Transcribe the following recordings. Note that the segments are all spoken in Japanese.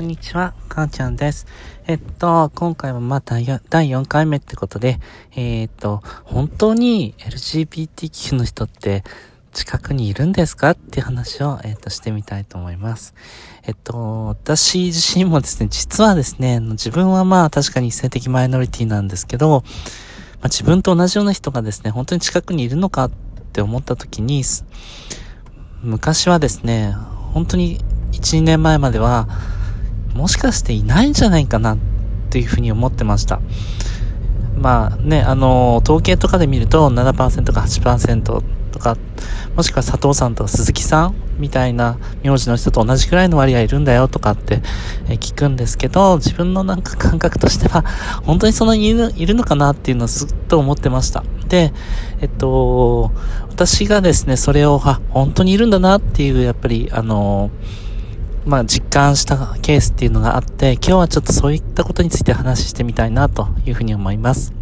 こんにちは、かーちゃんです。えっと、今回はまた第4回目ってことで、えー、っと、本当に LGBTQ の人って近くにいるんですかって話を、えっと、してみたいと思います。えっと、私自身もですね、実はですね、自分はまあ確かに性的マイノリティなんですけど、まあ、自分と同じような人がですね、本当に近くにいるのかって思った時に、昔はですね、本当に1、2年前までは、もしかしていないんじゃないかなっていうふうに思ってました。まあね、あの、統計とかで見ると7%か8%とか、もしくは佐藤さんとか鈴木さんみたいな名字の人と同じくらいの割合いるんだよとかって聞くんですけど、自分のなんか感覚としては、本当にそのいるいるのかなっていうのをずっと思ってました。で、えっと、私がですね、それを、あ、本当にいるんだなっていう、やっぱり、あの、まあ、実感したケースっていうのがあって、今日はちょっとそういったことについて話してみたいなというふうに思います。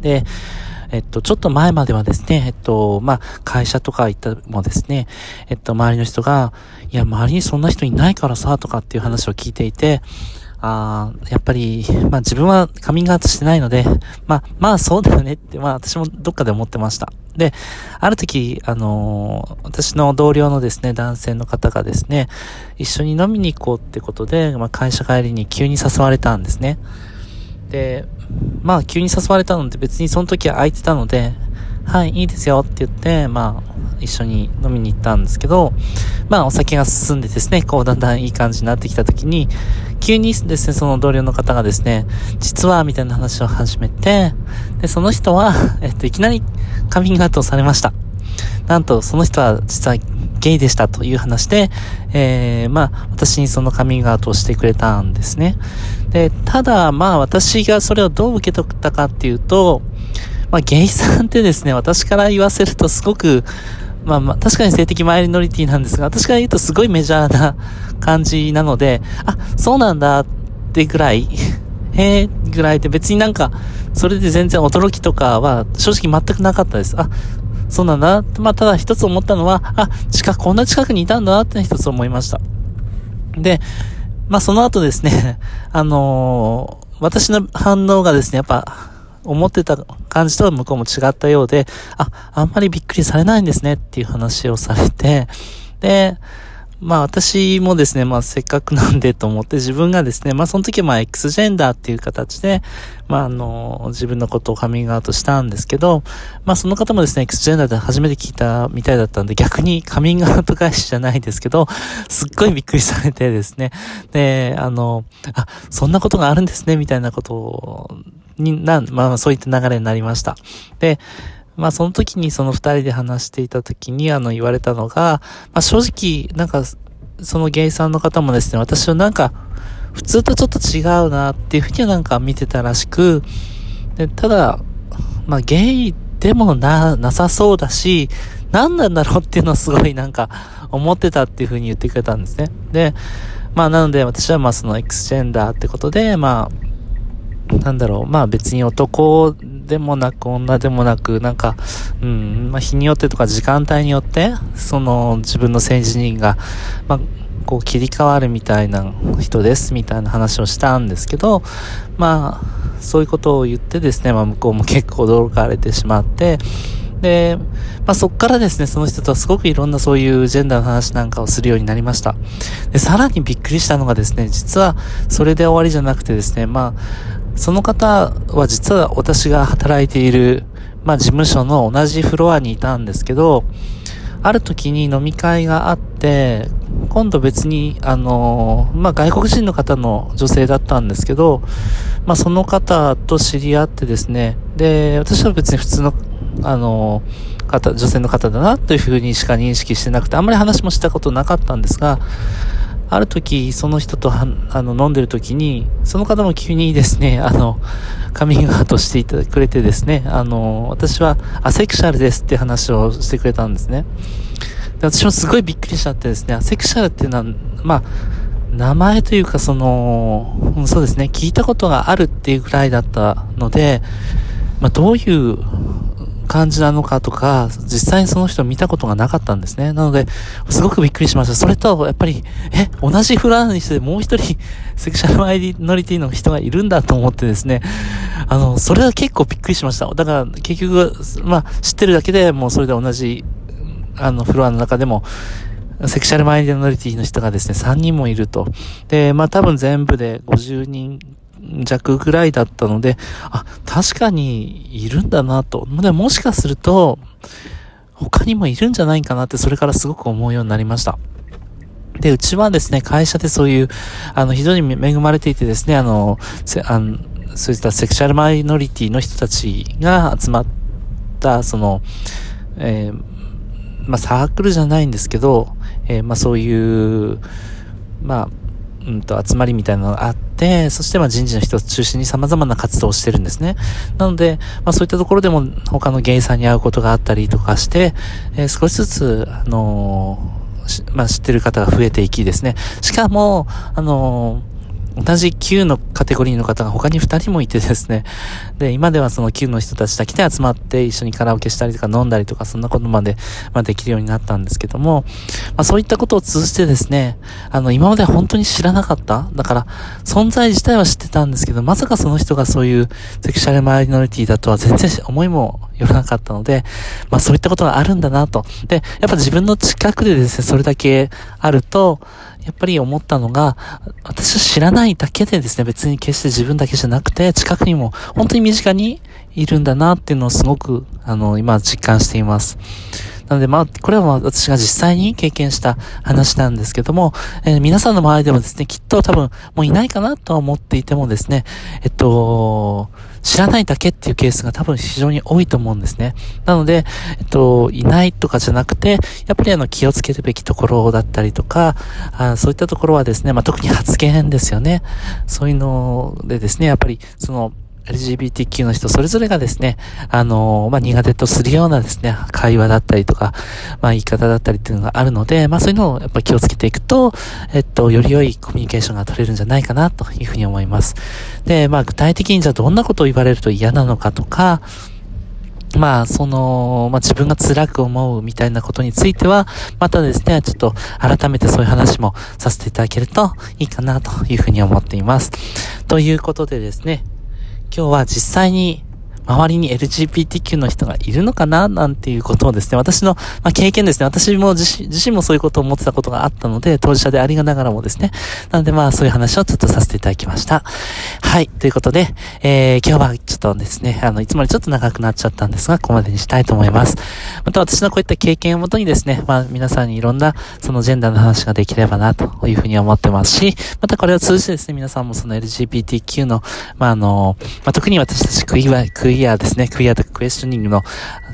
で、えっと、ちょっと前まではですね、えっと、まあ、会社とか行ったもですね、えっと、周りの人が、いや、周りにそんな人いないからさ、とかっていう話を聞いていて、ああやっぱり、まあ自分はカミングアウトしてないので、まあ、まあそうだよねって、まあ私もどっかで思ってました。で、ある時、あのー、私の同僚のですね、男性の方がですね、一緒に飲みに行こうってことで、まあ会社帰りに急に誘われたんですね。で、まあ急に誘われたので別にその時は空いてたので、はい、いいですよって言って、まあ、一緒に飲みに行ったんですけど、まあ、お酒が進んでですね、こう、だんだんいい感じになってきた時に、急にですね、その同僚の方がですね、実は、みたいな話を始めて、で、その人は、えっと、いきなりカミングアウトされました。なんと、その人は実はゲイでしたという話で、えー、まあ、私にそのカミングアウトをしてくれたんですね。で、ただ、まあ、私がそれをどう受け取ったかっていうと、まあ、ゲイさんってですね、私から言わせるとすごく、まあまあ、確かに性的マイノリティなんですが、私から言うとすごいメジャーな感じなので、あ、そうなんだってぐらい、へえぐらいで別になんか、それで全然驚きとかは正直全くなかったです。あ、そうなんだ。まあ、ただ一つ思ったのは、あ、近く、こんな近くにいたんだなって一つ思いました。で、まあ、その後ですね、あのー、私の反応がですね、やっぱ、思ってた感じとは向こうも違ったようで、あ、あんまりびっくりされないんですねっていう話をされて、で、まあ私もですね、まあせっかくなんでと思って自分がですね、まあその時はまあ X ジェンダーっていう形で、まああの、自分のことをカミングアウトしたんですけど、まあその方もですね、X ジェンダーで初めて聞いたみたいだったんで、逆にカミングアウト返しじゃないですけど、すっごいびっくりされてですね、で、あの、あ、そんなことがあるんですね、みたいなことを、になん、まあそういった流れになりました。で、まあその時にその二人で話していた時にあの言われたのが、まあ正直なんかそのゲイさんの方もですね、私はなんか普通とちょっと違うなっていうふうにはなんか見てたらしく、でただ、まあゲイでもな、なさそうだし、何なんだろうっていうのをすごいなんか思ってたっていうふうに言ってくれたんですね。で、まあなので私はまあそのエクスジェンダーってことで、まあ、なんだろう、まあ別に男でもなく女でもなく、なんか、うん、まあ、日によってとか時間帯によって、その自分の性自認が、まあ、こう切り替わるみたいな人ですみたいな話をしたんですけど、まあ、そういうことを言ってですね、まあ向こうも結構驚かれてしまって、で、まあ、そっからですね、その人とはすごくいろんなそういうジェンダーの話なんかをするようになりました。で、さらにびっくりしたのがですね、実はそれで終わりじゃなくてですね、まあ、その方は実は私が働いている、まあ事務所の同じフロアにいたんですけど、ある時に飲み会があって、今度別に、あの、まあ外国人の方の女性だったんですけど、まあその方と知り合ってですね、で、私は別に普通の、あの、方、女性の方だなというふうにしか認識してなくて、あんまり話もしたことなかったんですが、ある時、その人とあの飲んでる時に、その方も急にですね、あの、カミングアウトしていただくれてですね、あの、私はアセクシャルですって話をしてくれたんですね。で私もすごいびっくりしちゃってですね、アセクシャルっていうのは、まあ、名前というかその、そうですね、聞いたことがあるっていうぐらいだったので、まあ、どういう感じなのかとか、実際にその人見たことがなかったんですね。なので、すごくびっくりしました。それと、やっぱり、え、同じフラーにしてもう一人、セクシャルマイノリティの人がいるんだと思ってですね、あの、それは結構びっくりしました。だから、結局、まあ、知ってるだけでもうそれで同じ、あの、フロアの中でも、セクシャルマイノリティの人がですね、3人もいると。で、まあ多分全部で50人弱ぐらいだったので、あ、確かにいるんだなと。でもしかすると、他にもいるんじゃないかなってそれからすごく思うようになりました。で、うちはですね、会社でそういう、あの、非常に恵まれていてですね、あの、あのそういったセクシャルマイノリティの人たちが集まった、その、えー、まあ、サークルじゃないんですけど、えー、まあ、そういう、まあ、うんと、集まりみたいなのがあって、そしてまあ人事の人を中心に様々な活動をしてるんですね。なので、まあそういったところでも他のゲイさんに会うことがあったりとかして、えー、少しずつ、あのー、まあ知ってる方が増えていきですね。しかも、あのー同じ Q のカテゴリーの方が他に2人もいてですね。で、今ではその Q の人たちだけで集まって一緒にカラオケしたりとか飲んだりとかそんなことまで、まあ、できるようになったんですけども、まあそういったことを通じてですね、あの今まで本当に知らなかった。だから存在自体は知ってたんですけど、まさかその人がそういうセクシャルマイノリティだとは全然思いもよらなかったので、まあそういったことがあるんだなと。で、やっぱ自分の近くでですね、それだけあると、やっぱり思ったのが、私は知らないだけでですね、別に決して自分だけじゃなくて、近くにも本当に身近にいるんだなっていうのをすごく、あの、今実感しています。なので、まあ、これは私が実際に経験した話なんですけども、えー、皆さんの周りでもですね、きっと多分もういないかなとは思っていてもですね、えっと、知らないだけっていうケースが多分非常に多いと思うんですね。なので、えっと、いないとかじゃなくて、やっぱりあの気をつけるべきところだったりとか、あそういったところはですね、まあ、特に発言ですよね。そういうのでですね、やっぱりその、LGBTQ の人それぞれがですね、あのー、まあ、苦手とするようなですね、会話だったりとか、まあ、言い方だったりっていうのがあるので、まあ、そういうのをやっぱ気をつけていくと、えっと、より良いコミュニケーションが取れるんじゃないかなというふうに思います。で、まあ、具体的にじゃあどんなことを言われると嫌なのかとか、まあ、その、まあ自分が辛く思うみたいなことについては、またですね、ちょっと改めてそういう話もさせていただけるといいかなというふうに思っています。ということでですね、今日は実際に周りに LGBTQ の人がいるのかななんていうことをですね、私の、まあ、経験ですね、私も自身自身もそういうことを思ってたことがあったので、当事者でありながらもですね、なのでまあそういう話をちょっとさせていただきました。はい、ということで、えー、今日はちょっとですね、あの、いつもよりちょっと長くなっちゃったんですが、ここまでにしたいと思います。また私のこういった経験をもとにですね、まあ皆さんにいろんなそのジェンダーの話ができればなというふうに思ってますし、またこれを通じてですね、皆さんもその LGBTQ の、まああの、まあ特に私たちクイア、クイアですね、クリアとかクエスチョニングの、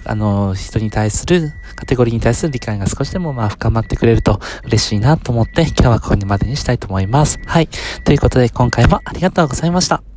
あの、人に対する、カテゴリーに対する理解が少しでもまあ深まってくれると嬉しいなと思って、今日はここにまでにしたいと思います。はい。ということで今回もありがとうございました。